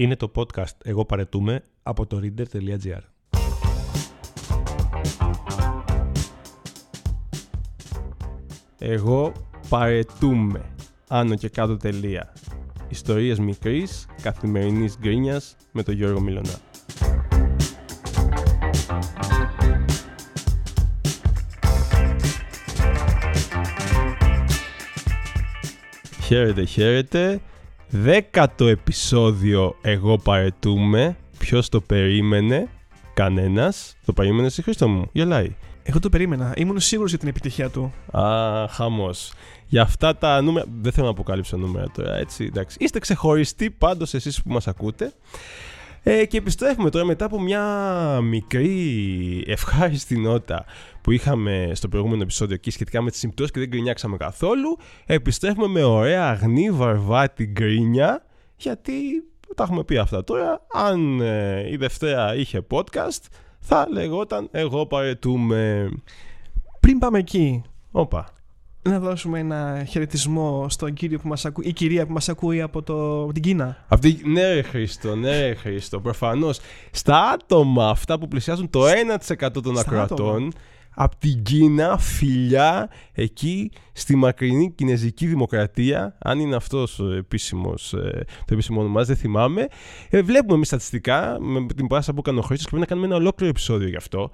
Είναι το podcast «Εγώ παρετούμε» από το reader.gr. Εγώ παρετούμε. Άνω και κάτω τελεία. Ιστορίες μικρής, καθημερινής γκρίνιας με τον Γιώργο Μιλωνά. Χαίρετε, χαίρετε. Δέκατο επεισόδιο εγώ παρετούμε. Ποιος το περίμενε; Κανένας. Το περίμενε εσύ Χρήστο μου; Γελάει. Εγώ το περίμενα. Ήμουν σίγουρος για την επιτυχία του. Α, χαμός. Για αυτά τα νούμερα. Δεν θέλω να αποκαλύψω νούμερα τώρα, έτσι. Εντάξει. Είστε ξεχωριστοί πάντως εσείς που μας ακούτε. Ε, και επιστρέφουμε τώρα μετά από μια μικρή ευχάριστη νότα που είχαμε στο προηγούμενο επεισόδιο εκεί σχετικά με τις συμπτώσεις και δεν γκρινιάξαμε καθόλου. Επιστρέφουμε με ωραία αγνή βαρβάτη γκρίνια γιατί τα έχουμε πει αυτά τώρα. Αν ε, η Δευτέρα είχε podcast θα λεγόταν εγώ παρετούμε. Πριν πάμε εκεί, Όπα. Να δώσουμε ένα χαιρετισμό στον κύριο που μας ακούει, ή κυρία που μας ακούει από, το, από την Κίνα. Αυτή, ναι ρε Χρήστο, ναι ρε Χρήστο, προφανώς. Στα άτομα αυτά που πλησιάζουν το 1% των Στα ακροατών, άτομα. από την Κίνα, φιλιά, εκεί στη μακρινή Κινέζικη Δημοκρατία, αν είναι αυτός ο επίσημος, ε, το επίσημο όνομά, δεν θυμάμαι, ε, βλέπουμε εμείς στατιστικά, με την πάσα που έκανε ο Χρήστος και πρέπει να κάνουμε ένα ολόκληρο επεισόδιο γι' αυτό.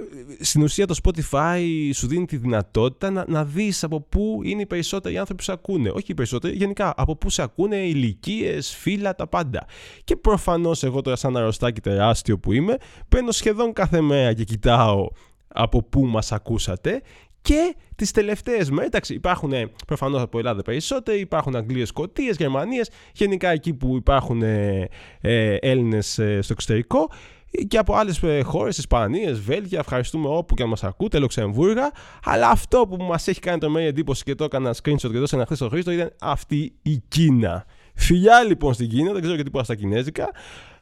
Ε, Στην ουσία το Spotify σου δίνει τη δυνατότητα να, να δεις από πού είναι οι περισσότεροι άνθρωποι που σε ακούνε. Όχι οι περισσότεροι, γενικά από πού σε ακούνε, ηλικίες, φύλλα, τα πάντα. Και προφανώς εγώ τώρα σαν αρρωστάκι τεράστιο που είμαι, παίρνω σχεδόν κάθε μέρα και κοιτάω από πού μας ακούσατε και τις τελευταίες μέρες, εντάξει, υπάρχουν ε, προφανώς από Ελλάδα περισσότεροι, υπάρχουν Αγγλίες, Σκοτίες, Γερμανίες, γενικά εκεί που υπάρχουν ε, ε, Έλληνες ε, στο εξωτερικό και από άλλες ε, χώρες, Ισπανίες, Βέλγια, ευχαριστούμε όπου και αν μας ακούτε, Λουξεμβούργα, αλλά αυτό που μας έχει κάνει το μέγε εντύπωση και το έκανα screenshot και δώσα ένα χθες στο Χρήστο ήταν αυτή η Κίνα. Φιλιά λοιπόν στην Κίνα, δεν ξέρω γιατί είπα στα κινέζικα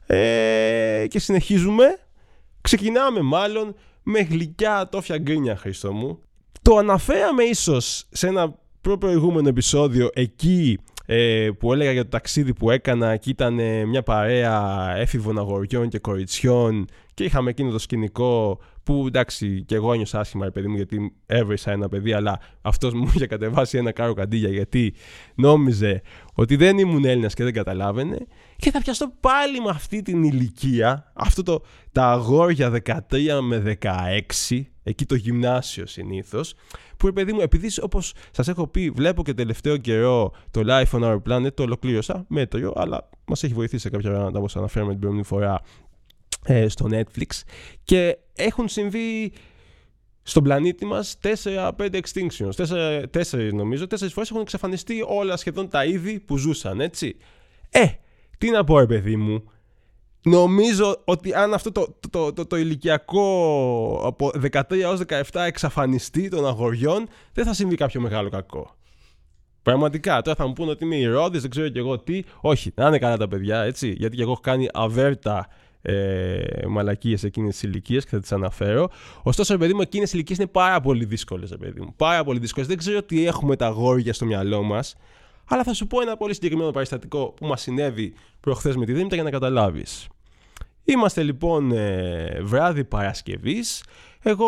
ε, και συνεχίζουμε, ξεκινάμε μάλλον με γλυκιά τόφια γκρίνια Χρήστο μου. Το αναφέραμε ίσως σε ένα προ-προηγούμενο επεισόδιο εκεί ε, που έλεγα για το ταξίδι που έκανα και ήταν ε, μια παρέα έφηβων αγοριών και κοριτσιών και είχαμε εκείνο το σκηνικό που εντάξει και εγώ ένιωσα άσχημα ρε παιδί μου γιατί έβρισα ένα παιδί αλλά αυτός μου είχε κατεβάσει ένα κάρο καντήλια γιατί νόμιζε ότι δεν ήμουν Έλληνας και δεν καταλάβαινε. Και θα πιαστώ πάλι με αυτή την ηλικία αυτό το τα αγόρια 13 με 16 εκεί το γυμνάσιο συνήθως που ρε παιδί μου, επειδή όπως σας έχω πει, βλέπω και τελευταίο καιρό το Life on Our Planet, το ολοκλήρωσα, μέτριο, αλλά μας έχει βοηθήσει σε κάποια πράγματα όπως αναφέραμε την προηγούμενη φορά. ε, στο Netflix. Και έχουν συμβεί στον πλανήτη μας 4-5 extinctions. 4, νομίζω, 4 φορές έχουν εξαφανιστεί όλα σχεδόν τα είδη που ζούσαν, έτσι. Ε, τι να πω, ρε παιδί μου. Νομίζω ότι αν αυτό το, το, το, το, το ηλικιακό από 13 έως 17 εξαφανιστεί των αγοριών, δεν θα συμβεί κάποιο μεγάλο κακό. Πραγματικά, τώρα θα μου πούνε ότι είμαι ηρώδης, δεν ξέρω κι εγώ τι. Όχι, να είναι καλά τα παιδιά, έτσι. Γιατί κι εγώ έχω κάνει αβέρτα ε, μαλακίες εκείνες τι ηλικίε και θα τις αναφέρω. Ωστόσο, ρε παιδί μου, εκείνες οι ηλικίες είναι πάρα πολύ δύσκολες, ρε παιδί μου. Πάρα πολύ δύσκολες. Δεν ξέρω τι έχουμε τα αγόρια στο μυαλό μας. Αλλά θα σου πω ένα πολύ συγκεκριμένο περιστατικό που μας συνέβη προχθές με τη Δήμητρα για να καταλάβεις. Είμαστε λοιπόν ε, βράδυ Παρασκευής. Εγώ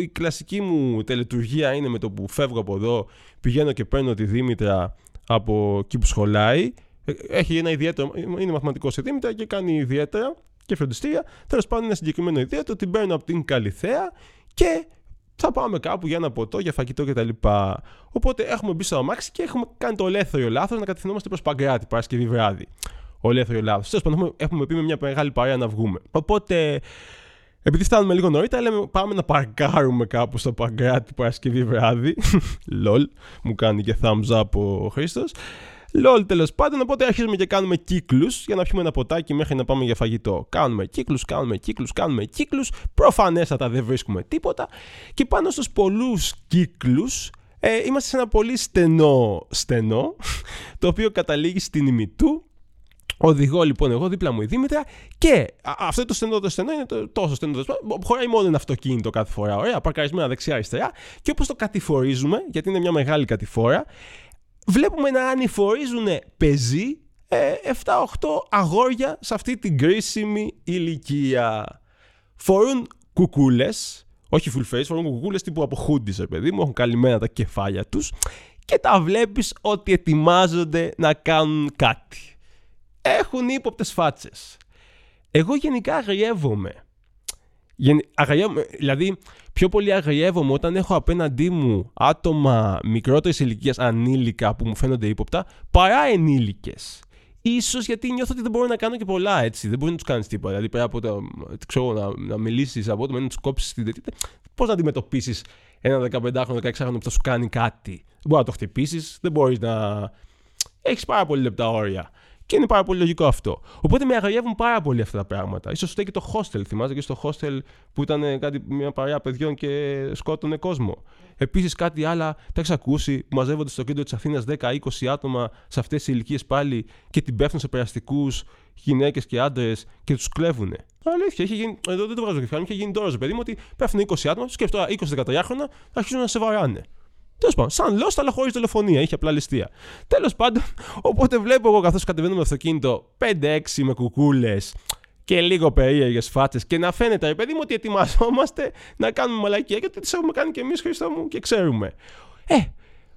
η κλασική μου τελετουργία είναι με το που φεύγω από εδώ, πηγαίνω και παίρνω τη Δήμητρα από εκεί που σχολάει. Ε, Έχει ένα ιδιαίτερο, είναι μαθηματικός σε Δήμητρα και κάνει ιδιαίτερα και φροντιστήρια. Τέλος πάντων, ένα συγκεκριμένο ιδιαίτερο, την παίρνω από την Καλιθέα και θα πάμε κάπου για ένα ποτό, για φαγητό κτλ. Οπότε έχουμε μπει στο αμάξι και έχουμε κάνει το ελεύθερο λάθος να κατευθυνόμαστε προς Παγκράτη Παρασκευή βράδυ. Ολέθριο λάθος. Τέλος πάντων, έχουμε- έχουμε πει με μια μεγάλη παρέα να βγούμε. Οπότε, επειδή φτάνουμε λίγο νωρίτερα, λέμε πάμε να παρκάρουμε κάπου στο Παγκράτη Παρασκευή βράδυ. Λολ, μου κάνει και thumbs up ο Χρήστος. Λολ, τέλος πάντων, οπότε αρχίζουμε και κάνουμε κύκλους για να πιούμε ένα ποτάκι μέχρι να πάμε για φαγητό. Κάνουμε κύκλους, κάνουμε κύκλους, κάνουμε κύκλους. Προφανέστατα δεν βρίσκουμε τίποτα. Και πάνω στους πολλούς κύκλους ε, είμαστε σε ένα πολύ στενό στενό, το οποίο καταλήγει στην ημιτού Οδηγώ λοιπόν εγώ δίπλα μου η Δήμητρα και α, αυτό το στενό το στενό είναι το, τόσο στενό το στενό. Χωράει μόνο ένα αυτοκίνητο κάθε φορά. Ωραία, παρκαρισμένα δεξιά-αριστερά. Και όπως το κατηφορίζουμε, γιατί είναι μια μεγάλη κατηφόρα, βλέπουμε να ανηφορίζουν πεζοί ε, 7-8 αγόρια σε αυτή την κρίσιμη ηλικία. Φορούν κουκούλες, όχι full face, φορούν κουκούλες τύπου από χούντις, παιδί μου, έχουν καλυμμένα τα κεφάλια τους και τα βλέπεις ότι ετοιμάζονται να κάνουν κάτι. Έχουν ύποπτες φάτσες. Εγώ γενικά αγριεύομαι. αγριεύομαι. Δηλαδή, πιο πολύ αγριεύομαι όταν έχω απέναντί μου άτομα μικρότερης ηλικίας ανήλικα που μου φαίνονται ύποπτα, παρά ενήλικες. Ίσως γιατί νιώθω ότι δεν μπορώ να κάνω και πολλά έτσι. Δεν μπορεί να τους κάνεις τίποτα. Δηλαδή πέρα από το, ξέρω, να, να μιλήσεις από το να τους κόψεις την τέτοια. Πώς να αντιμετωπίσεις ένα 15χρονο, 16χρονο που θα σου κάνει κάτι. Δεν μπορεί να το χτυπήσεις, δεν μπορείς να. Έχεις πάρα πολύ λεπτά όρια. Και είναι πάρα πολύ λογικό αυτό. Οπότε με αγαλιεύουν πάρα πολύ αυτά τα πράγματα. σω φταίει και το hostel. Θυμάσαι και στο hostel που ήταν κάτι, μια παρέα παιδιών και σκότωνε κόσμο. Επίσης κάτι άλλα τα έχεις ακούσει που μαζεύονται στο κέντρο της Αθήνας 10-20 άτομα σε αυτές τις ηλικίες πάλι και την πέφτουν σε περαστικούς γυναίκες και άντρες και τους κλέβουν. Αλήθεια, έχει γίνει, εδώ δεν το βγάζω κεφάλι, είχε γίνει τώρα, παιδί μου, ότι πέφτουν 20 άτομα, σκέφτομαι 20-13 χρόνια, θα αρχίσουν να σε βαράνε. Τέλος πάντων, σαν λέω, αλλά χωρίς τηλεφωνία, είχε απλά ληστεία. Τέλος πάντων, οπότε βλέπω εγώ καθώς κατεβαίνω με αυτοκίνητο 5-6 με κουκούλες και λίγο περίεργες φάτσε και να φαίνεται, ρε παιδί μου, ότι ετοιμαζόμαστε να κάνουμε μαλακία γιατί τις έχουμε κάνει και εμείς, Χριστό μου, και ξέρουμε. Ε,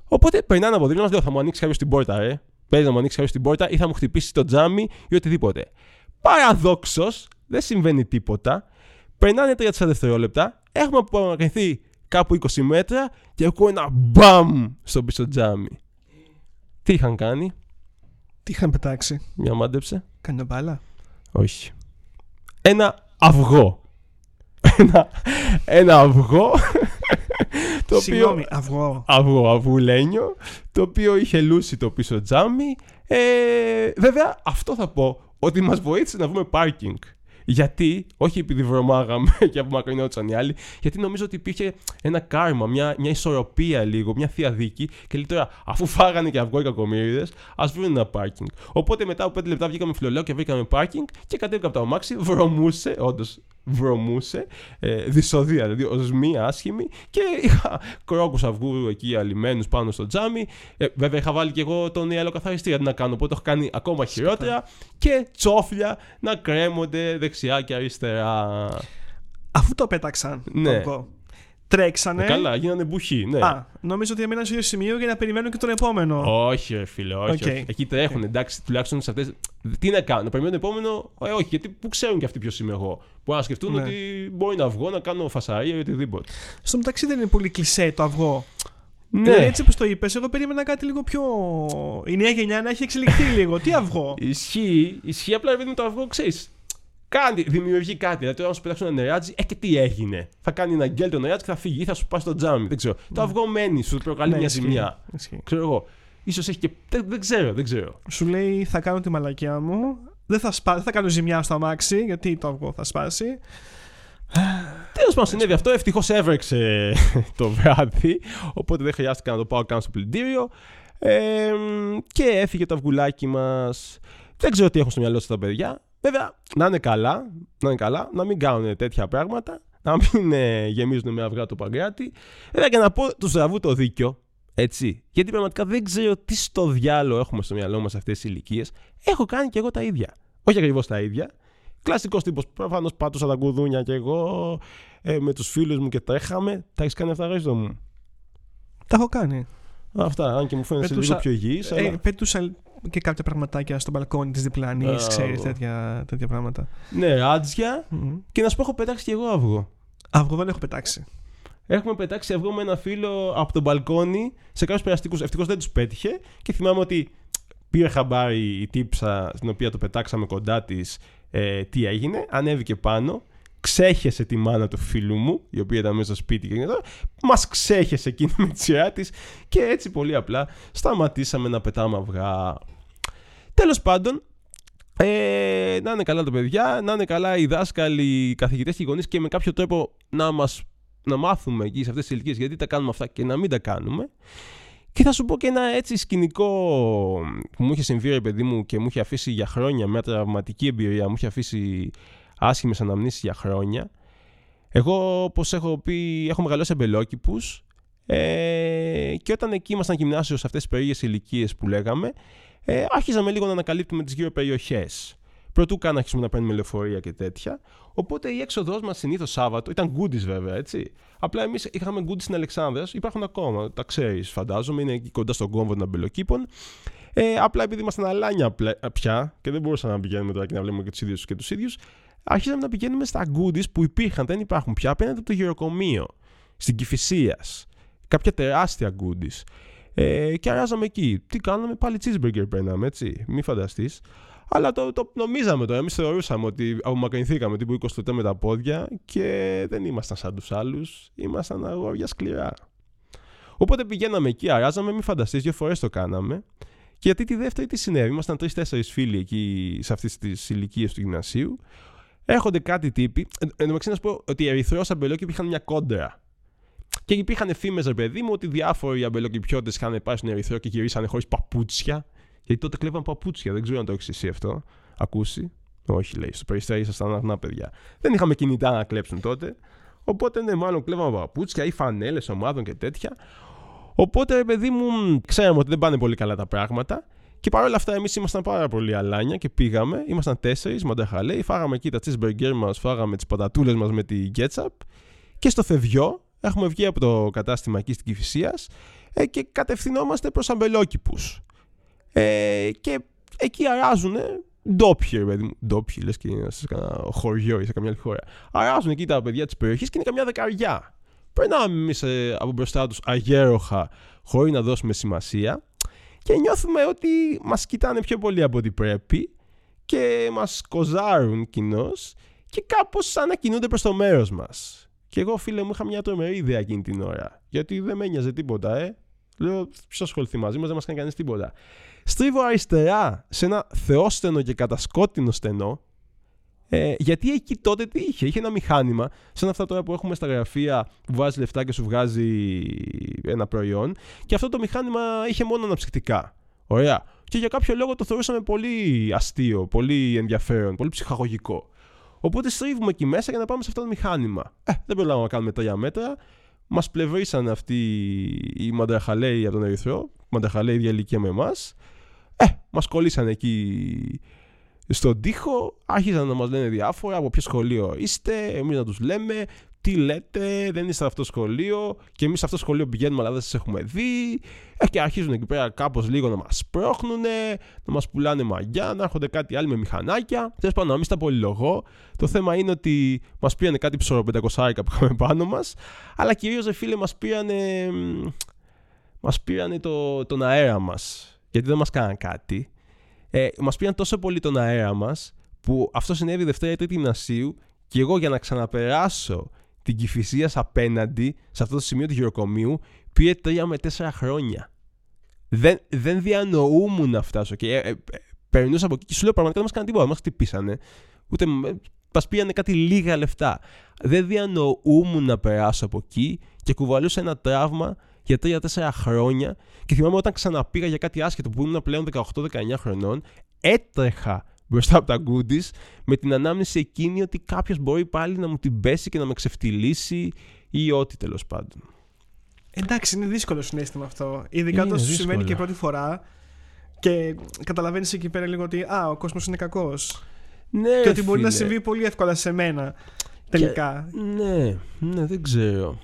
οπότε περνάνε από δίπλα μας, λέω θα μου ανοίξει κάποιος την πόρτα, ρε. Παίζει να μου ανοίξει κάποιος την πόρτα ή θα μου χτυπήσει το τζάμι ή οτιδήποτε. Παραδόξως, δεν συμβαίνει τίποτα. Περνάνε 30 δευτερόλεπτα, έχουμε απομακρυνθεί κάπου 20 μέτρα και ακούω ένα μπαμ στο πίσω τζάμι. Τι είχαν κάνει; Τι είχαν πετάξει; Μια μάντεψε. Κάνει μπάλα. Όχι. Ένα αυγό. Ένα, ένα αυγό. το Συγγνώμη, οποίο, αυγό. Αυγό, αυγουλένιο. Το οποίο είχε λούσει το πίσω τζάμι. Ε, βέβαια, αυτό θα πω ότι μας βοήθησε να βρούμε πάρκινγκ. Γιατί, όχι επειδή βρωμάγαμε και απομακρυνόντουσαν οι άλλοι, γιατί νομίζω ότι υπήρχε ένα κάρμα, μια, μια ισορροπία λίγο, μια θεία δίκη. Και λέει τώρα, αφού φάγανε και αυγό οι κακομίριδε, ας βρουν ένα πάρκινγκ. Οπότε μετά από 5 λεπτά βγήκαμε φιλολέο και βρήκαμε πάρκινγκ και κατέβηκα από το αμάξι, βρωμούσε, όντως βρωμούσε, ε, δυσοδεία, δηλαδή οσμή άσχημη και είχα κρόκους αυγού εκεί αλυμένους πάνω στο τζάμι. Ε, βέβαια είχα βάλει και εγώ τον ιαλοκαθαριστή γιατί να κάνω, οπότε το έχω κάνει ακόμα χειρότερα και τσόφλια να κρέμονται δεξιά και αριστερά. Αφού το πέταξαν ναι. το Τρέξανε. Ε, καλά, γίνανε μπουχοί. Ναι. Α, νομίζω ότι έμειναν σε ίδιο σημείο για να περιμένουν και τον επόμενο. Όχι, ρε φίλε, όχι. Okay. όχι. Εκεί τρέχουν, okay. εντάξει, τουλάχιστον σε αυτέ. Τι να κάνουν, να περιμένουν τον επόμενο; Ε, όχι, γιατί πού ξέρουν και αυτοί ποιος είμαι εγώ. Μπορεί να σκεφτούν ναι. ότι μπορεί να βγω, να κάνω φασαρία ή οτιδήποτε. Στο μεταξύ δεν είναι πολύ κλεισέ το αυγό. Ναι. Δηλαδή, έτσι όπως το είπες, εγώ περίμενα κάτι λίγο πιο. Η νέα γενιά να έχει εξελιχθεί λίγο. Τι αυγό; Ισχύει, ισχύει απλά επειδή το αυγό ξέρεις. Κάνει, δημιουργεί κάτι. Δηλαδή, όταν σου πετάξουν ένα νεράτζι, ε και τι έγινε; Θα κάνει ένα γκέλ το νεράτζι και θα φύγει ή θα σου πάει στο τζάμι. Δεν ξέρω. Το ναι. αυγό μένει, σου προκαλεί ναι, μια ζημιά. Ξέρω εγώ. σω έχει και. Δεν, δεν, ξέρω, δεν ξέρω. Σου λέει θα κάνω τη μαλακιά μου. Δεν θα, σπά... δεν θα κάνω ζημιά στο αμάξι γιατί το αυγό θα σπάσει. Τέλος πάντων, συνέβη αυτό. Ευτυχώς έβρεξε το βράδυ. Οπότε δεν χρειάστηκε να το πάω καν στο πλυντήριο. Ε, και έφυγε το αυγουλάκι μας. Δεν ξέρω τι έχουν στο μυαλό σα τα παιδιά. Βέβαια, να είναι καλά, να είναι καλά, να μην κάνουν τέτοια πράγματα, να μην ε, γεμίζουν με αυγά το παγκράτη. Βέβαια και να πω τους στραβού το δίκιο, έτσι. Γιατί πραγματικά δεν ξέρω τι στο διάλογο έχουμε στο μυαλό μας αυτές τι ηλικίες. Έχω κάνει και εγώ τα ίδια. Όχι ακριβώς τα ίδια. Κλασικός τύπος. Προφανώς πάτωσα τα κουδούνια και εγώ ε, με τους φίλους μου και τρέχαμε. Τα έχεις κάνει αυτά, Ρέζο μου; Τα έχω κάνει. Αυτά, αν και μου φαίνεται λίγο πιο υγιής. Ε, αλλά... Πέτουσα και κάποια πραγματάκια στο μπαλκόνι της διπλανής, uh, ξέρεις τέτοια, τέτοια πράγματα. Ναι, άτζια. Mm-hmm. Και να σου πω, έχω πετάξει κι εγώ αυγό. Αυγό δεν έχω πετάξει. Έχουμε πετάξει αυγό με ένα φίλο από τον μπαλκόνι σε κάποιους περαστικούς. Ευτυχώς δεν τους πέτυχε και θυμάμαι ότι πήρε χαμπάρι η τύψα στην οποία το πετάξαμε κοντά της ε, τι έγινε. Ανέβηκε πάνω ξέχεσε τη μάνα του φίλου μου, η οποία ήταν μέσα στο σπίτι και εδώ, μας ξέχεσε εκείνη με τη σειρά της και έτσι πολύ απλά σταματήσαμε να πετάμε αυγά. Τέλος πάντων, ε, να είναι καλά τα παιδιά, να είναι καλά οι δάσκαλοι, οι καθηγητές και οι γονείς και με κάποιο τρόπο να μας να μάθουμε εκεί σε αυτές τις ηλικίες γιατί τα κάνουμε αυτά και να μην τα κάνουμε. Και θα σου πω και ένα έτσι σκηνικό που μου είχε συμβεί ρε παιδί μου και μου είχε αφήσει για χρόνια μια τραυματική εμπειρία, μου είχε αφήσει άσχημες αναμνήσεις για χρόνια. Εγώ, όπως έχω πει, έχω μεγαλώσει εμπελόκηπους. Ε, και όταν εκεί ήμασταν γυμνάσιος σε αυτές τις περίεργες ηλικίες που λέγαμε, ε, άρχιζαμε λίγο να ανακαλύπτουμε τις γύρω περιοχές. Πρωτού καν αρχίσουμε να παίρνουμε λεωφορεία και τέτοια. Οπότε η έξοδός μας συνήθως Σάββατο ήταν goodies βέβαια, έτσι. Απλά εμείς είχαμε goodies στην Αλεξάνδρα, υπάρχουν ακόμα, τα ξέρεις, φαντάζομαι, είναι εκεί κοντά στον κόμβο των αμπελοκήπων. Ε, απλά επειδή ήμασταν αλάνια πια και δεν μπορούσαμε να πηγαίνουμε τώρα και να βλέπουμε και τους ίδιους και τους ίδιους, αρχίσαμε να πηγαίνουμε στα goodies που υπήρχαν, δεν υπάρχουν πια, απέναντι από το γεροκομείο, στην Κυφυσία. Κάποια τεράστια goodies. Ε, και αράζαμε εκεί. Τι κάναμε, πάλι cheeseburger παίρναμε, έτσι. Μην φανταστείς. Αλλά το, το νομίζαμε τώρα. Εμείς θεωρούσαμε ότι απομακρυνθήκαμε τύπου 20 λεπτά με τα πόδια και δεν ήμασταν σαν τους άλλους. Ήμασταν αγόρια σκληρά. Οπότε πηγαίναμε εκεί, αράζαμε, μην φανταστείς, δύο φορές το κάναμε. Και γιατί τη δεύτερη τι συνέβη, ήμασταν τρει-τέσσερι φίλοι εκεί σε αυτές τις ηλικίες του γυμνασίου. Έρχονται κάτι τύποι. Εν τω να σου πω ότι οι Ερυθρός αμπελόκηποι είχαν μια κόντρα. Και υπήρχαν φήμες, ρε παιδί μου, ότι διάφοροι αμπελοκυπιώτες είχαν πάει στον Ερυθρό και γυρίσανε χωρίς παπούτσια. Γιατί τότε κλέβαν παπούτσια. Δεν ξέρω αν το έχεις εσύ αυτό. Ακούσει. Όχι, λέει. Στο περιστέρι ήσασταν αγνά παιδιά. Δεν είχαμε κινητά να κλέψουν τότε. Οπότε, ναι, μάλλον κλέβαν παπούτσια ή φανέλες ομάδων και τέτοια. Οπότε, ρε παιδί μου, ξέραμε ότι δεν πάνε πολύ καλά τα πράγματα. Και παρόλα αυτά, εμείς ήμασταν πάρα πολύ αλάνια και πήγαμε. Ήμασταν τέσσερις, μανταχαλέοι. Φάγαμε εκεί τα cheeseburger μας, φάγαμε τις πατατούλες μας με τη ketchup. Και στο φευγιό, έχουμε βγει από το κατάστημα εκεί στην Κυφυσίας ε, και κατευθυνόμαστε προς αμπελόκηπους. Ε, και εκεί αράζουν ντόπιοι, παιδί μου. Ντόπιοι, λες και είναι σε ένα χωριό ή σε καμιά άλλη χώρα. Αράζουν εκεί τα παιδιά της περιοχής και είναι καμιά δεκαριά. Περνάμε εμείς ε, από μπροστά τους αγέροχα, χωρίς να δώσουμε σημασία και νιώθουμε ότι μας κοιτάνε πιο πολύ από ό,τι πρέπει και μας κοζάρουν κοινώς και κάπως σαν να κινούνται προς το μέρος μας. Και εγώ, φίλε μου, είχα μια τρομερή ιδέα εκείνη την ώρα. Γιατί δεν με ένοιαζε τίποτα, ε. Λέω, ποιος ασχοληθεί μαζί μας, δεν μας κάνει κανείς τίποτα. Στρίβω αριστερά σε ένα θεόστενο και κατασκότεινο στενό. Ε, γιατί εκεί τότε τι είχε, είχε ένα μηχάνημα, σαν αυτά τώρα που έχουμε στα γραφεία που βάζει λεφτά και σου βγάζει ένα προϊόν. Και αυτό το μηχάνημα είχε μόνο αναψυκτικά. Ωραία. Και για κάποιο λόγο το θεωρούσαμε πολύ αστείο, πολύ ενδιαφέρον, πολύ ψυχαγωγικό. Οπότε στρίβουμε εκεί μέσα για να πάμε σε αυτό το μηχάνημα. Ε, δεν προλάβαμε να κάνουμε τρία μέτρα. Μας πλευρίσαν αυτοί οι μαντραχαλέοι από τον Ερυθρό, μαντραχαλέοι ίδια ηλικία με εμάς. Ε, μας κολλήσαν εκεί στον τοίχο, άρχισαν να μας λένε διάφορα από ποιο σχολείο είστε, εμείς να τους λέμε, τι λέτε, δεν είστε αυτό το σχολείο και εμείς σε αυτό το σχολείο πηγαίνουμε αλλά δεν σας έχουμε δει. Ε, και αρχίζουν εκεί πέρα κάπως λίγο να μας πρόχνουν, να μας πουλάνε μαγιά, να έρχονται κάτι άλλοι με μηχανάκια. Τέλος πάντων, να μην στα πολυλογώ. Το θέμα είναι ότι μας πήρανε κάτι ψωρο 500 που είχαμε πάνω μας, αλλά κυρίως, φίλε, μας πήρανε, μας πήρανε το, τον αέρα μας. Γιατί δεν μας κάναν κάτι. Ε, μας πήραν τόσο πολύ τον αέρα μας που αυτό συνέβη Δευτέρα ή Τρίτη Γυμνασίου και εγώ για να ξαναπεράσω την Κυφυσία απέναντι, σε αυτό το σημείο του γυροκομείου, πήρε τρία με τέσσερα χρόνια. Δεν, δεν διανοούμουν να φτάσω. Και ε, ε, περνούσα από εκεί και σου λέω πραγματικά δεν μας κάνανε τίποτα. Δεν μας χτυπήσανε. Ούτε μας πήγανε κάτι λίγα λεφτά. Δεν διανοούμουν να περάσω από εκεί και κουβαλούσα ένα τραύμα για τρία-τέσσερα χρόνια. Και θυμάμαι όταν ξαναπήγα για κάτι άσχετο που ήμουν πλέον 18-19 χρονών, έτρεχα μπροστά από τα goodies με την ανάμνηση εκείνη ότι κάποιος μπορεί πάλι να μου την πέσει και να με ξεφτυλίσει ή ό,τι τέλος πάντων. Εντάξει, είναι δύσκολο συνέστημα αυτό. Ειδικά όταν σου συμβαίνει και πρώτη φορά και καταλαβαίνεις εκεί πέρα λίγο ότι α, ο κόσμος είναι κακός. Ναι, και ότι μπορεί να συμβεί πολύ εύκολα σε μένα. Τελικά. ναι, ναι, δεν ξέρω.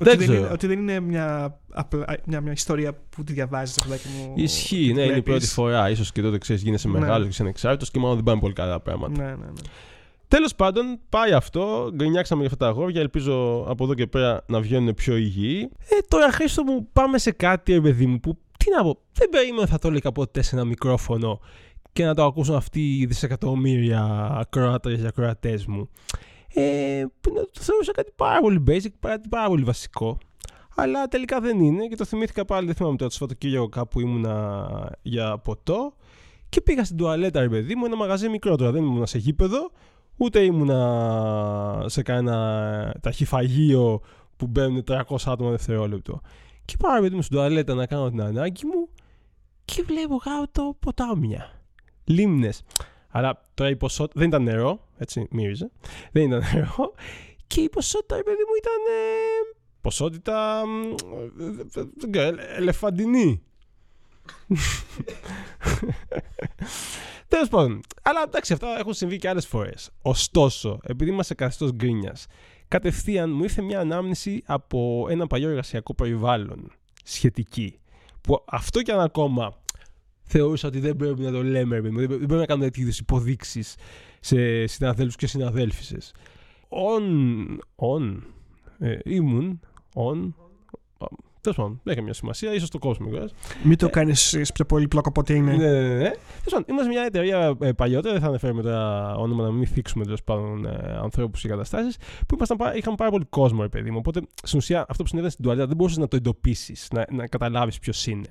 Ότι δεν, είναι, ότι δεν είναι μια, μια, μια ιστορία που τη διαβάζεις απλά και μου. Ισχύει, ναι, είναι η πρώτη φορά. σω και τότε ξέρεις, γίνεσαι ναι. μεγάλος και είσαι ανεξάρτητος και μάλλον δεν πάνε πολύ καλά τα πράγματα. Ναι, ναι, ναι. Τέλος πάντων, πάει αυτό. Γκρινιάξαμε για αυτά τα αγόρια. Ελπίζω από εδώ και πέρα να βγαίνουν πιο υγιεί. Ε, τώρα, Χρήστο μου, πάμε σε κάτι, ρε παιδί μου, που τι να πω. Δεν περίμενα θα το έλεγα ποτέ σε ένα μικρόφωνο και να το ακούσουν αυτοί οι δισεκατομμύρια ακροάτρε και ακροατές μου ε, που το θεωρούσα κάτι πάρα πολύ basic, κάτι πάρα πολύ βασικό. Αλλά τελικά δεν είναι και το θυμήθηκα πάλι, δεν θυμάμαι τώρα το Σαββατοκύριακο κάπου ήμουνα για ποτό και πήγα στην τουαλέτα, ρε παιδί μου, ένα μαγαζί μικρό τώρα. Δεν ήμουνα σε γήπεδο, ούτε ήμουνα σε κανένα ταχυφαγείο που μπαίνουν 300 άτομα δευτερόλεπτο. Και πάω, παιδί μου, στην τουαλέτα να κάνω την ανάγκη μου και βλέπω κάτω ποτάμια. Λίμνες. Αλλά τώρα η ποσότητα δεν ήταν νερό, έτσι μύριζε. Δεν ήταν νερό. Και η ποσότητα, παιδί μου, ήταν ποσότητα. Δεν ξέρω, ελεφαντινή. Τέλος πάντων. Αλλά εντάξει, αυτά έχουν συμβεί και άλλες φορές. Ωστόσο, επειδή είμαστε καθεστώς γκρίνιας, κατευθείαν μου ήρθε μια ανάμνηση από ένα παλιό εργασιακό περιβάλλον σχετική. Που αυτό κι αν ακόμα θεωρούσα ότι δεν πρέπει να το λέμε, δεν πρέπει να κάνουμε τέτοιου είδου υποδείξεις σε συναδέλφους και συναδέλφισε. On, on, ε, ήμουν, on, Τέλος πάντων, δεν έχει μια σημασία, ίσω το κόσμο. Μην το ε, κάνεις πιο πολύ πλόκο από ό,τι είναι. Ναι, ναι, ναι. ναι. Τέλο είμαστε μια εταιρεία ε, παλιότερα, δεν θα αναφέρουμε τώρα όνομα να μην θίξουμε τέλος πάντων ε, ανθρώπους ή καταστάσεις, που ήμασταν, είχαμε πάρα πολύ κόσμο, παιδί μου. Οπότε στην ουσία αυτό που συνέβαινε στην τουαλέτα δεν μπορούσες να το εντοπίσεις, να, να καταλάβεις ποιος είναι.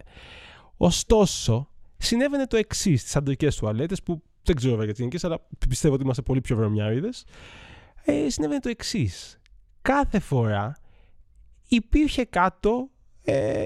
Ωστόσο, συνέβαινε το εξής στις αντρικές τουαλέτες, που δεν ξέρω βέβαια για τις αλλά πιστεύω ότι είμαστε πολύ πιο βρωμιάριδες. Ε, συνέβαινε το εξής. Κάθε φορά υπήρχε κάτω ε,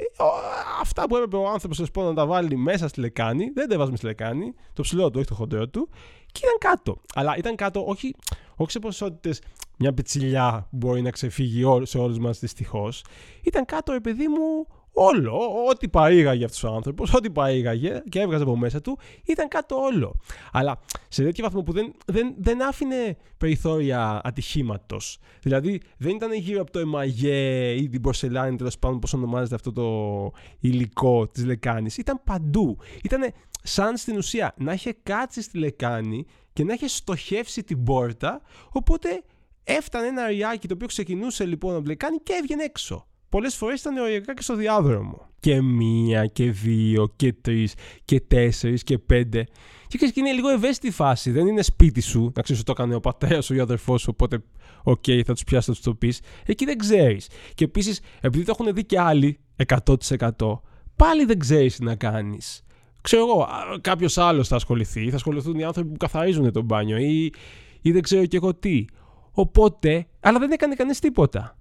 αυτά που έπρεπε ο άνθρωπος να τα βάλει μέσα στη λεκάνη, δεν τα βάζουμε στη λεκάνη, το ψηλό του, όχι το χοντρό του, και ήταν κάτω. Αλλά ήταν κάτω όχι, όχι σε ποσότητες μια πετσιλιά που μπορεί να ξεφύγει σε όλους μας δυστυχώς. Ήταν κάτω, επειδή μου, Όλο, ό,τι παρήγαγε αυτός ο άνθρωπος, ό,τι παρήγαγε και έβγαζε από μέσα του, ήταν κάτω όλο. Αλλά σε τέτοιο βαθμό που δεν, δεν, δεν άφηνε περιθώρια ατυχήματος. Δηλαδή δεν ήταν γύρω από το εμαγέ ή την πορσελάνη, τέλος πάντων, πώς ονομάζεται αυτό το υλικό της λεκάνης. Ήταν παντού. Ήταν σαν στην ουσία να είχε κάτσει στη λεκάνη και να είχε στοχεύσει την πόρτα. Οπότε έφτανε ένα ρυάκι το οποίο ξεκινούσε λοιπόν από τη λεκάνη και έβγαινε έξω πολλές φορές ήταν οριακά και στο διάδρομο. Και μία και δύο και τρεις και τέσσερις και πέντε. Και ξέρεις και είναι λίγο ευαίσθητη φάση. Δεν είναι σπίτι σου, να ξέρεις ότι το έκανε ο πατέρας σου ή ο αδερφός σου, οπότε OK, okay, θα τους πιάσει, θα τους το πεις. Εκεί δεν ξέρεις. Και επίσης, επειδή το έχουν δει και άλλοι 100%, πάλι δεν ξέρεις τι να κάνεις. Ξέρω εγώ, κάποιος άλλος θα ασχοληθεί, θα ασχοληθούν οι άνθρωποι που καθαρίζουν το μπάνιο ή, ή δεν ξέρω και εγώ τι. Οπότε, αλλά δεν έκανε κανείς τίποτα.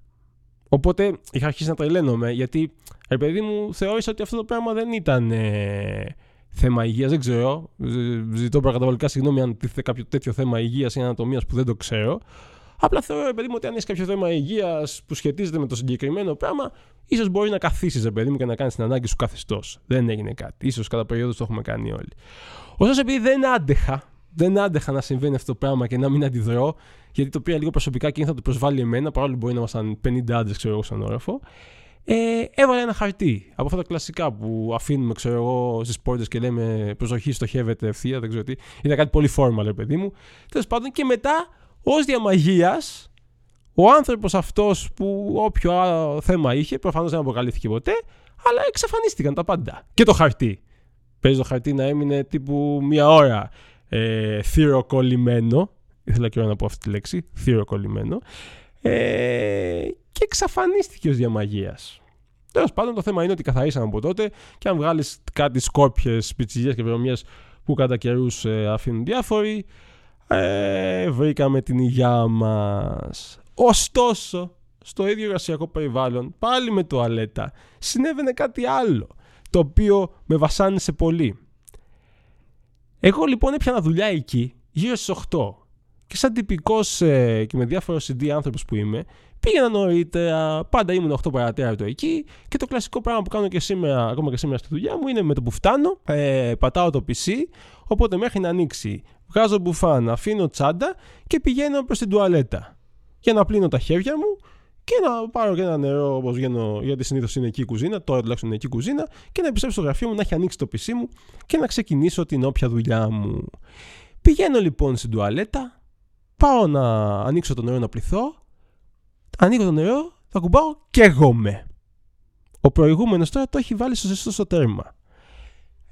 Οπότε είχα αρχίσει να τρελαίνομαι γιατί, ρε παιδί μου, θεώρησα ότι αυτό το πράγμα δεν ήταν ε, θέμα υγείας. Δεν ξέρω. Ζητώ προκαταβολικά συγγνώμη αν τίθεται κάποιο τέτοιο θέμα υγείας ή ανατομίας που δεν το ξέρω. Απλά θεωρώ, ρε παιδί μου, ότι αν έχεις κάποιο θέμα υγείας που σχετίζεται με το συγκεκριμένο πράγμα, ίσως μπορείς να καθίσεις, ρε παιδί μου, και να κάνεις την ανάγκη σου καθεστώς. Δεν έγινε κάτι. σω κατά περίοδο το έχουμε κάνει όλοι. Ωστόσο, επειδή δεν άντεχα, δεν άντεχα να συμβαίνει αυτό το πράγμα και να μην αντιδρώ, γιατί το πήρα λίγο προσωπικά και θα το προσβάλλει εμένα, παρόλο που μπορεί να ήμασταν 50 άντρες, ξέρω εγώ, σαν όροφο. Ε, έβαλε ένα χαρτί από αυτά τα κλασικά που αφήνουμε, ξέρω εγώ, στις πόρτες και λέμε προσοχή, στοχεύεται ευθεία, δεν ξέρω τι. Ήταν κάτι πολύ φόρμα, παιδί μου. Τέλος πάντων, και μετά, ως διαμαγείας, ο άνθρωπος αυτός που όποιο άλλο θέμα είχε, προφανώς δεν αποκαλύφθηκε ποτέ, αλλά εξαφανίστηκαν τα πάντα. Και το χαρτί. Παίζει το χαρτί να έμεινε τύπου μία ώρα ε, θηροκολλημένο ήθελα και εγώ να πω αυτή τη λέξη, θηροκολλημένο, ε, και εξαφανίστηκε ως διαμαγείας. Τέλος πάντων, το θέμα είναι ότι καθαρίσαμε από τότε και αν βγάλεις κάτι σκόρπιε, πιτσιλιέ και βρωμιές που κατά καιρούς ε, αφήνουν διάφοροι, ε, βρήκαμε την υγειά μας. Ωστόσο, στο ίδιο εργασιακό περιβάλλον, πάλι με τουαλέτα, συνέβαινε κάτι άλλο, το οποίο με βασάνισε πολύ. Εγώ λοιπόν έπιανα δουλειά εκεί γύρω στις 8 και σαν τυπικός ε, και με διάφορο CD άνθρωπος που είμαι, πήγαινα νωρίτερα, πάντα ήμουν 8 παρατέταρτο εκεί και το κλασικό πράγμα που κάνω και σήμερα, ακόμα και σήμερα στη δουλειά μου, είναι με το που φτάνω, ε, πατάω το PC, οπότε μέχρι να ανοίξει, βγάζω μπουφάν, αφήνω τσάντα και πηγαίνω προς την τουαλέτα. Για να πλύνω τα χέρια μου και να πάρω και ένα νερό όπως βγαίνω, γιατί συνήθως είναι εκεί η κουζίνα, τώρα τουλάχιστον είναι εκεί η κουζίνα, και να επιστρέψω στο γραφείο μου, να έχει ανοίξει το PC μου και να ξεκινήσω την όποια δουλειά μου. Πηγαίνω λοιπόν στην τουαλέτα, πάω να ανοίξω το νερό να πληθώ, ανοίγω το νερό, θα κουμπάω και εγώ με. Ο προηγούμενος τώρα το έχει βάλει στο ζεστό στο τέρμα.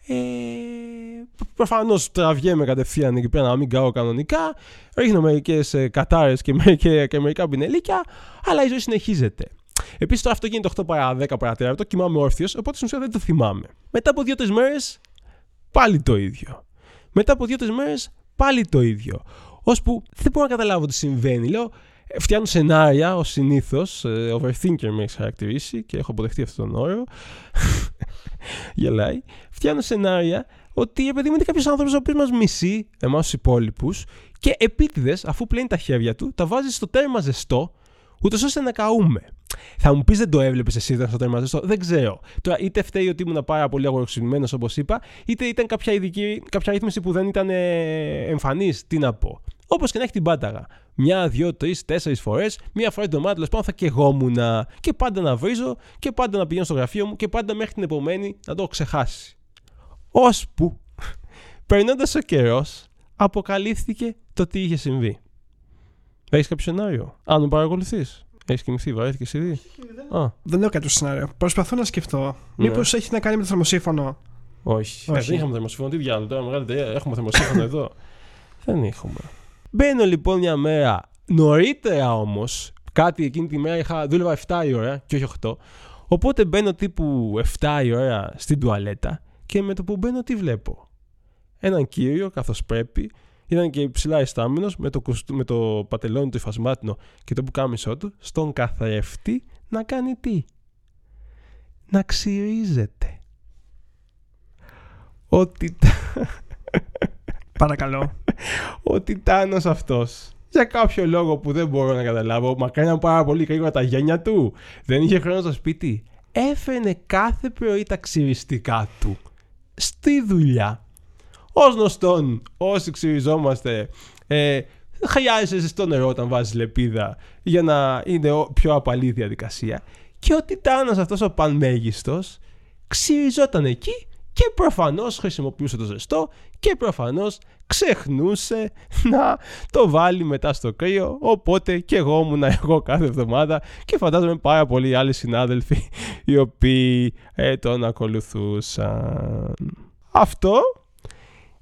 Ε, Προφανώς τραβιέμαι κατευθείαν εκεί πέρα να μην κάω κανονικά. Ρίχνω μερικές ε, κατάρες και, και, και μερικά μπινελίκια, αλλά η ζωή συνεχίζεται. Επίσης τώρα αυτό γίνεται 8 παρα 10 παρα 4, το κοιμάμαι όρθιος, οπότε στην ουσία δεν το θυμάμαι. Μετά από 2-3 μέρες πάλι το ίδιο. Μετά από 2-3 μέρες πάλι το ίδιο ώσπου δεν μπορώ να καταλάβω τι συμβαίνει. Λέω, ε, φτιάχνω σενάρια ως συνήθως. Ε, overthinker με έχει χαρακτηρίσει και έχω αποδεχτεί αυτόν τον όρο. Γελάει. Φτιάχνω σενάρια ότι επειδή είναι κάποιος άνθρωπος ο οποίος μας μισεί, εμάς τους υπόλοιπους, και επίτηδες, αφού πλένει τα χέρια του, τα βάζει στο τέρμα ζεστό, ούτως ώστε να καούμε. Θα μου πεις δεν το έβλεπες εσύ, ήταν στο τερματιστό. Δεν ξέρω. Τώρα, είτε φταίει ότι ήμουν πάρα πολύ αγοροξυπημένο όπως είπα, είτε ήταν κάποια, ειδική, κάποια ρύθμιση που δεν ήταν ε, εμφανής. Τι να πω. Όπως και να έχει την πάταγα. Μια, δύο, τρεις, τέσσερις φορές, μία φορά την εβδομάδα τέλος πάντων θα κεγόμουν και πάντα να βρίζω και πάντα να πηγαίνω στο γραφείο μου και πάντα μέχρι την επομένη να το έχω ξεχάσει. Ώσπου, περνώντας ο καιρός, αποκαλύφθηκε το τι είχε συμβεί. Έχεις κάποιο σενάριο, αν με παρακολουθείς; Έχεις κοιμηθεί, βαρέθηκε ήδη. Δεν, δεν έχω κάποιο σενάριο. Προσπαθώ να σκεφτώ. Ναι. Μήπως έχει να κάνει με το θερμοσύφωνο. Όχι. Όχι. Δεν είχαμε θερμοσύφωνο. Τι διάλογο τώρα, μεγάλη εταιρεία. Έχουμε θερμοσύφωνο εδώ. δεν έχουμε. Μπαίνω λοιπόν μια μέρα νωρίτερα όμως. Κάτι εκείνη τη μέρα είχα, δούλευα 7 η ώρα και όχι 8. Οπότε μπαίνω τύπου 7 η ώρα στην τουαλέτα και με το που μπαίνω τι βλέπω; Έναν κύριο καθώς πρέπει ήταν και υψηλά αισθάμενο με, το, με το πατελόνι του υφασμάτινο και το πουκάμισό του στον καθρέφτη να κάνει τι; Να ξυρίζεται. Ότι. Παρακαλώ. Ο Τιτάνος αυτός για κάποιο λόγο που δεν μπορώ να καταλάβω, μα κάνει πάρα πολύ γρήγορα τα γένια του. Δεν είχε χρόνο στο σπίτι. Έφερνε κάθε πρωί τα ξυριστικά του στη δουλειά Ω γνωστόν, όσοι ξυριζόμαστε, ε, χρειάζεσαι ζεστό νερό όταν βάζεις λεπίδα για να είναι πιο απαλή διαδικασία. Και ο Τιτάνος αυτός ο πανμέγιστος ξυριζόταν εκεί και προφανώς χρησιμοποιούσε το ζεστό και προφανώς ξεχνούσε να το βάλει μετά στο κρύο οπότε και εγώ ήμουν εγώ κάθε εβδομάδα και φαντάζομαι πάρα πολλοί άλλοι συνάδελφοι οι οποίοι ε, τον ακολουθούσαν. Αυτό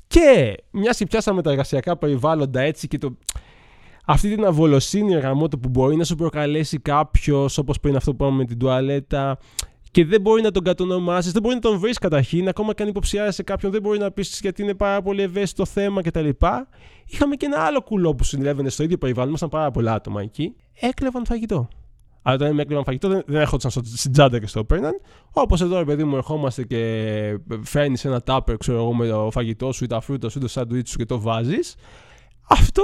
και μια και πιάσαμε τα εργασιακά περιβάλλοντα έτσι και το, αυτή την αβολοσύνη εργαμότο που μπορεί να σου προκαλέσει κάποιος, όπως πριν αυτό που είπαμε με την τουαλέτα, και δεν μπορεί να τον κατονομάσεις, δεν μπορεί να τον βρεις καταρχήν, ακόμα και αν υποψιάζει σε κάποιον, δεν μπορεί να πεις γιατί είναι πάρα πολύ ευαίσθητο θέμα κτλ. Είχαμε και ένα άλλο κουλό που συνέβαινε στο ίδιο περιβάλλον, ήμασταν πάρα πολλά άτομα εκεί. Έκλεβαν φαγητό. Αλλά όταν με έκλεβαν φαγητό δεν, δεν έρχονταν στην τσάντα και στο παίρναν. Όπως εδώ, ρε παιδί μου, ερχόμαστε και φέρνεις ένα τάπερ, ξέρω εγώ, με το φαγητό σου ή τα φρούτα σου ή το σάντουιτ σου και το βάζεις. Αυτό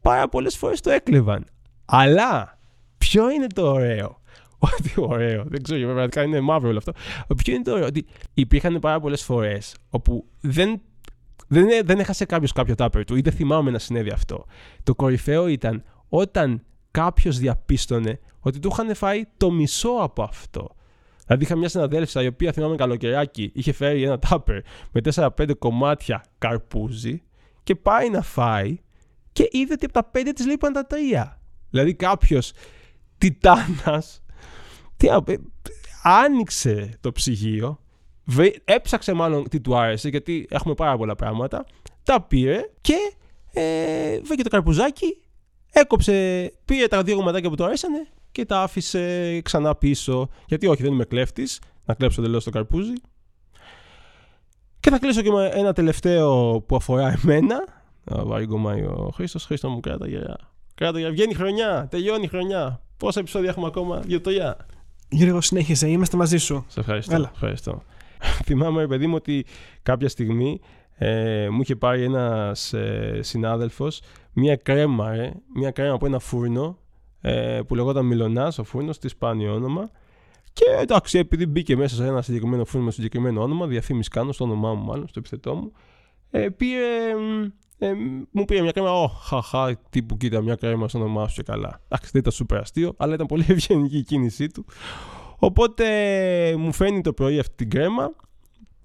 πάρα πολλές φορές το έκλεβαν. Αλλά ποιο είναι το ωραίο; Ότι ωραίο, δεν ξέρω, πραγματικά είναι μαύρο όλο αυτό. Ποιο είναι το ωραίο, ότι υπήρχαν πάρα πολλές φορές όπου δεν δεν, δεν έχασε κάποιος κάποιο τάπερ του ή δεν θυμάμαι να συνέβη αυτό. Το κορυφαίο ήταν όταν κάποιος διαπίστωνε ότι του είχαν φάει το μισό από αυτό. Δηλαδή είχα μια συναδέλφισσα η οποία θυμάμαι καλοκαιράκι είχε φέρει ένα τάπερ με 4-5 κομμάτια καρπούζι και πάει να φάει και είδε ότι από τα 5 της λείπαν τα 3. Δηλαδή κάποιος τιτάνας τι, άνοιξε το ψυγείο έψαξε μάλλον τι του άρεσε γιατί έχουμε πάρα πολλά πράγματα τα πήρε και ε, βρήκε το καρπουζάκι έκοψε, πήρε τα δύο κομματάκια που του αρέσανε και τα άφησε ξανά πίσω. Γιατί όχι, δεν είμαι κλέφτης. Να κλέψω τελείω το καρπούζι. Και θα κλείσω και με ένα τελευταίο που αφορά εμένα. Βάρη γκομάει ο Χρήστος. Χρήστο μου, κράτα γερά. Κράτα γερά. Βγαίνει η χρονιά. Τελειώνει η χρονιά. Πόσα επεισόδια έχουμε ακόμα; Γιωτογιά. Γιώργο, συνέχισε. Είμαστε μαζί σου. Σε ευχαριστώ. Έλα. ευχαριστώ. Θυμάμαι, ρε παιδί μου, ότι κάποια στιγμή ε, μου είχε πάρει ένας ε, συνάδελφος μια κρέμα, ρε, μια κρέμα από ένα φούρνο ε, που λεγόταν Μιλονάς, ο φούρνος, τη σπάνιο όνομα. Και εντάξει, επειδή μπήκε μέσα σε ένα συγκεκριμένο φούρνο με συγκεκριμένο όνομα, διαφήμιση κάνω, στο όνομά μου μάλλον, στο επιθετό μου, ε, πήρε, ε, μου πήρε μια κρέμα, oh, χαχά, τύπου κοίτα μια κρέμα στο όνομά σου και καλά. Εντάξει, δεν ήταν σούπερ αστείο, αλλά ήταν πολύ ευγενική η κίνησή του. Οπότε μου φαίνει το πρωί αυτή την κρέμα.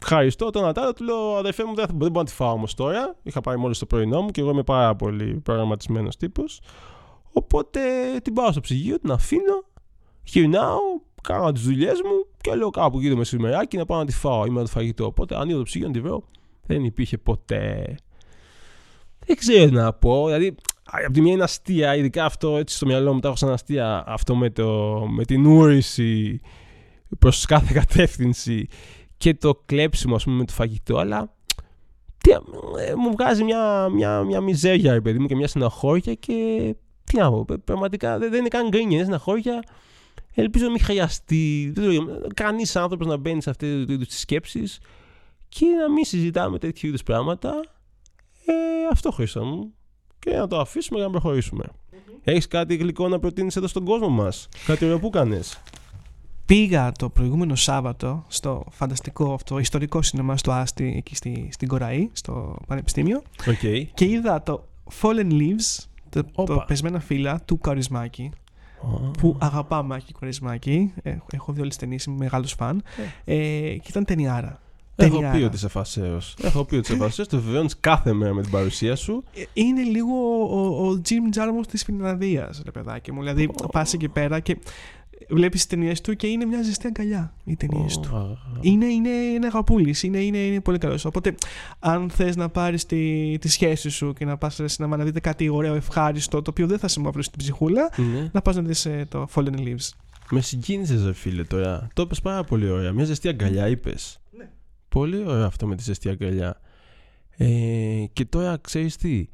Ευχαριστώ τον Νατάλα, του λέω αδερφέ μου δεν, δεν μπορώ να τη φάω όμως τώρα. Είχα πάρει μόλις το πρωινό μου και εγώ είμαι πάρα πολύ προγραμματισμένος τύπος. Οπότε την πάω στο ψυγείο, την αφήνω, γυρνάω, κάνω τις δουλειές μου και λέω κάπου γύρω μεσημεράκι να πάω να τη φάω. Είμαι το φαγητό. Οπότε ανοίγω το ψυγείο να τη βρω. Δεν υπήρχε ποτέ. Δεν ξέρω να πω. Δηλαδή, από τη μία είναι αστεία, ειδικά αυτό έτσι στο μυαλό μου τα έχω σαν αστεία. Αυτό με, το, με την ούρηση προς κάθε κατεύθυνση και το κλέψιμο, ας πούμε, με το φαγητό. Αλλά τι, ε, μου βγάζει μια, μια, μια μιζέρια, ρε παιδί μου, και μια συναχώρια και τι να πω, πραγματικά δεν, είναι καν γκρίνια, είναι στεναχώρια. Ελπίζω να μην χρειαστεί κανείς άνθρωπος να μπαίνει σε αυτέ τι σκέψει και να μην συζητάμε τέτοιου είδους πράγματα. Ε, αυτό χρήσαμε μου. Και να το αφήσουμε για να προχωρήσουμε. Έχεις κάτι γλυκό να προτείνεις εδώ στον κόσμο μας; Κάτι ωραίο που κάνεις; Πήγα το προηγούμενο Σάββατο στο φανταστικό αυτό ιστορικό σινεμά στο Άστι εκεί στη, στην Κοραή, στο Πανεπιστήμιο. Okay. Και είδα το Fallen Leaves, το, το πεσμένα φύλλα του Καρισμάκη. Που αγαπά Μάκη Κορισμάκη. Έχω δει όλες τις ταινίες, είμαι μεγάλος φαν. Ε. ε, και ήταν ταινιάρα. Έχω πει ότι είσαι φασαίο. Έχω πει ότι είσαι φασαίο. Το βεβαιώνεις κάθε μέρα με την παρουσία σου. Ε, είναι λίγο ο, ο Jim Jarmusch της Φινλανδία, ρε παιδάκι μου. Δηλαδή, oh. πας εκεί πέρα και βλέπεις τι ταινίες του και είναι μια ζεστή αγκαλιά οι ταινίες oh. του. Είναι, είναι, είναι αγαπούλης, είναι, είναι, είναι πολύ καλός. Οπότε, αν θες να πάρεις τη, τη σχέση σου και να πας σε να δείτε κάτι ωραίο, ευχάριστο, το οποίο δεν θα σε μαύρει την ψυχούλα, mm. να πας να δεις ε, το Fallen Leaves. Με συγκίνησες, φίλε, τώρα. Το είπες πάρα πολύ ωραία. Μια ζεστή αγκαλιά, είπες. Πολύ ωραίο αυτό με τη ζεστή αγκαλιά. Ε, και τώρα ξέρεις τι,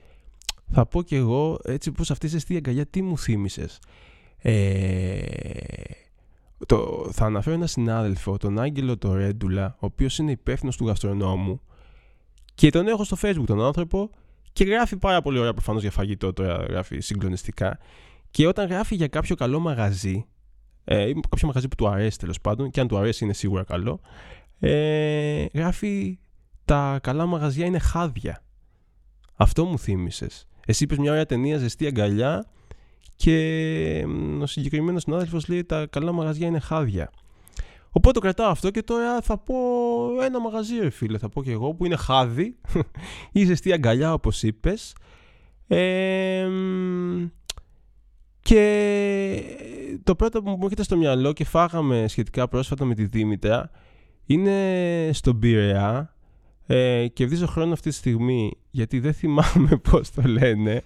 θα πω κι εγώ έτσι πως αυτή η ζεστή αγκαλιά τι μου θύμισες. Ε, το, θα αναφέρω ένα συνάδελφο, τον Άγγελο το Ρέντουλα, ο οποίος είναι υπεύθυνος του γαστρονόμου και τον έχω στο facebook τον άνθρωπο και γράφει πάρα πολύ ωραία προφανώς για φαγητό, τώρα γράφει συγκλονιστικά και όταν γράφει για κάποιο καλό μαγαζί ε, κάποιο μαγαζί που του αρέσει τέλος πάντων και αν του αρέσει είναι σίγουρα καλό ε, γράφει τα καλά μαγαζιά είναι χάδια. Αυτό μου θύμισες. Εσύ είπες μια ωραία ταινία ζεστή αγκαλιά και ο συγκεκριμένος συνάδελφος λέει τα καλά μαγαζιά είναι χάδια. Οπότε το κρατάω αυτό και τώρα θα πω ένα μαγαζί ρε φίλε, θα πω και εγώ που είναι χάδι ή ζεστή αγκαλιά όπως είπες. Ε, και το πρώτο που μου έρχεται στο μυαλό και φάγαμε σχετικά πρόσφατα με τη Δήμητρα είναι στον Πειραιά ε, κερδίζω χρόνο αυτή τη στιγμή γιατί δεν θυμάμαι πώς το λένε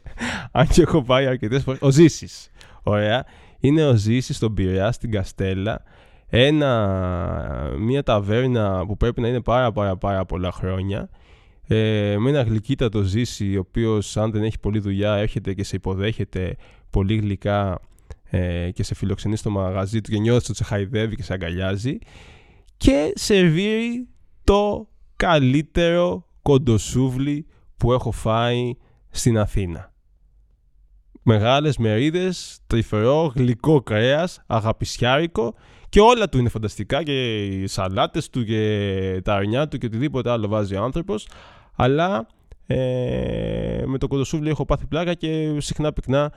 αν και έχω πάει αρκετές φορές. Ο Ζήσης. Ωραία. Είναι ο Ζήσης στον Πειραιά, στην Καστέλα. Ένα, μια ταβέρνα που πρέπει να είναι πάρα πάρα πάρα πολλά χρόνια. Ε, με ένα γλυκύτατο Ζήση, ο οποίος αν δεν έχει πολλή δουλειά έρχεται και σε υποδέχεται πολύ γλυκά ε, και σε φιλοξενεί στο μαγαζί του και νιώθει ότι σε χαϊδεύει και σε αγκαλιάζει και σερβίρει το καλύτερο κοντοσούβλι που έχω φάει στην Αθήνα. Μεγάλες μερίδες, τρυφερό, γλυκό κρέας, αγαπησιάρικο και όλα του είναι φανταστικά και οι σαλάτες του και τα αρνιά του και οτιδήποτε άλλο βάζει ο άνθρωπος αλλά ε, με το κοντοσούβλι έχω πάθει πλάκα και συχνά πυκνά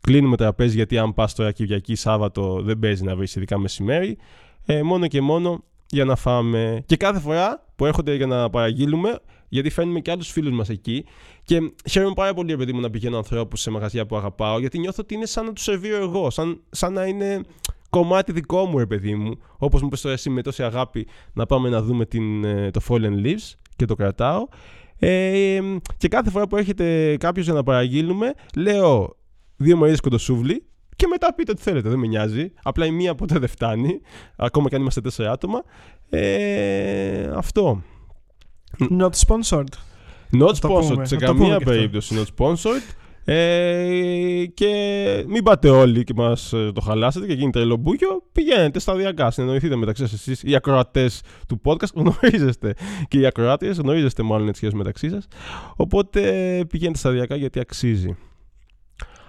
κλείνουμε τραπέζι γιατί αν πας τώρα Κυριακή Σάββατο δεν παίζει να βρεις ειδικά μεσημέρι ε, μόνο και μόνο για να φάμε. Και κάθε φορά που έρχονται για να παραγγείλουμε, γιατί φέρνουμε και άλλους φίλους μας εκεί. Και χαίρομαι πάρα πολύ, επειδή μου, να πηγαίνω ανθρώπους σε μαγαζιά που αγαπάω, γιατί νιώθω ότι είναι σαν να τους σερβίρω εγώ, σαν, σαν να είναι κομμάτι δικό μου, ρε παιδί μου. Όπως μου πει τώρα εσύ με τόση αγάπη να πάμε να δούμε την, ε, το Fallen Leaves και το κρατάω. Ε, και κάθε φορά που έρχεται κάποιος για να παραγγείλουμε, λέω δύο μερίδες κοντοσούβλι και μετά πείτε ό,τι θέλετε, δεν με νοιάζει. Απλά η μία ποτέ δεν φτάνει, ακόμα και αν είμαστε τέσσερα άτομα. Ε, αυτό. Not sponsored. Not sponsored, σε καμία περίπτωση not sponsored. Ε, και μην πάτε όλοι και μας ε, το χαλάσετε και γίνει τρελό μπούκιο. Πηγαίνετε σταδιακά, συνεννοηθείτε μεταξύ σας εσείς. Οι ακροατές του podcast γνωρίζεστε και οι ακροάτριες γνωρίζεστε μάλλον τι σχέσει μεταξύ σας. Οπότε πηγαίνετε σταδιακά γιατί αξίζει.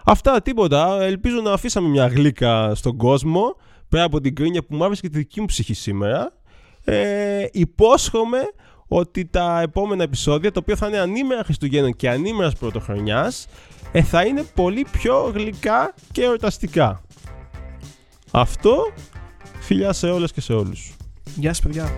Αυτά, τίποτα. Ελπίζω να αφήσαμε μια γλύκα στον κόσμο πέρα από την κρίνια που μου άρεσε και τη δική μου ψυχή σήμερα. Ε, υπόσχομαι ότι τα επόμενα επεισόδια, το οποίο θα είναι ανήμερα Χριστουγέννων και ανήμερας Πρωτοχρονιάς, ε, θα είναι πολύ πιο γλυκά και εορταστικά. Αυτό, φιλιά σε όλες και σε όλους. Γεια σας παιδιά.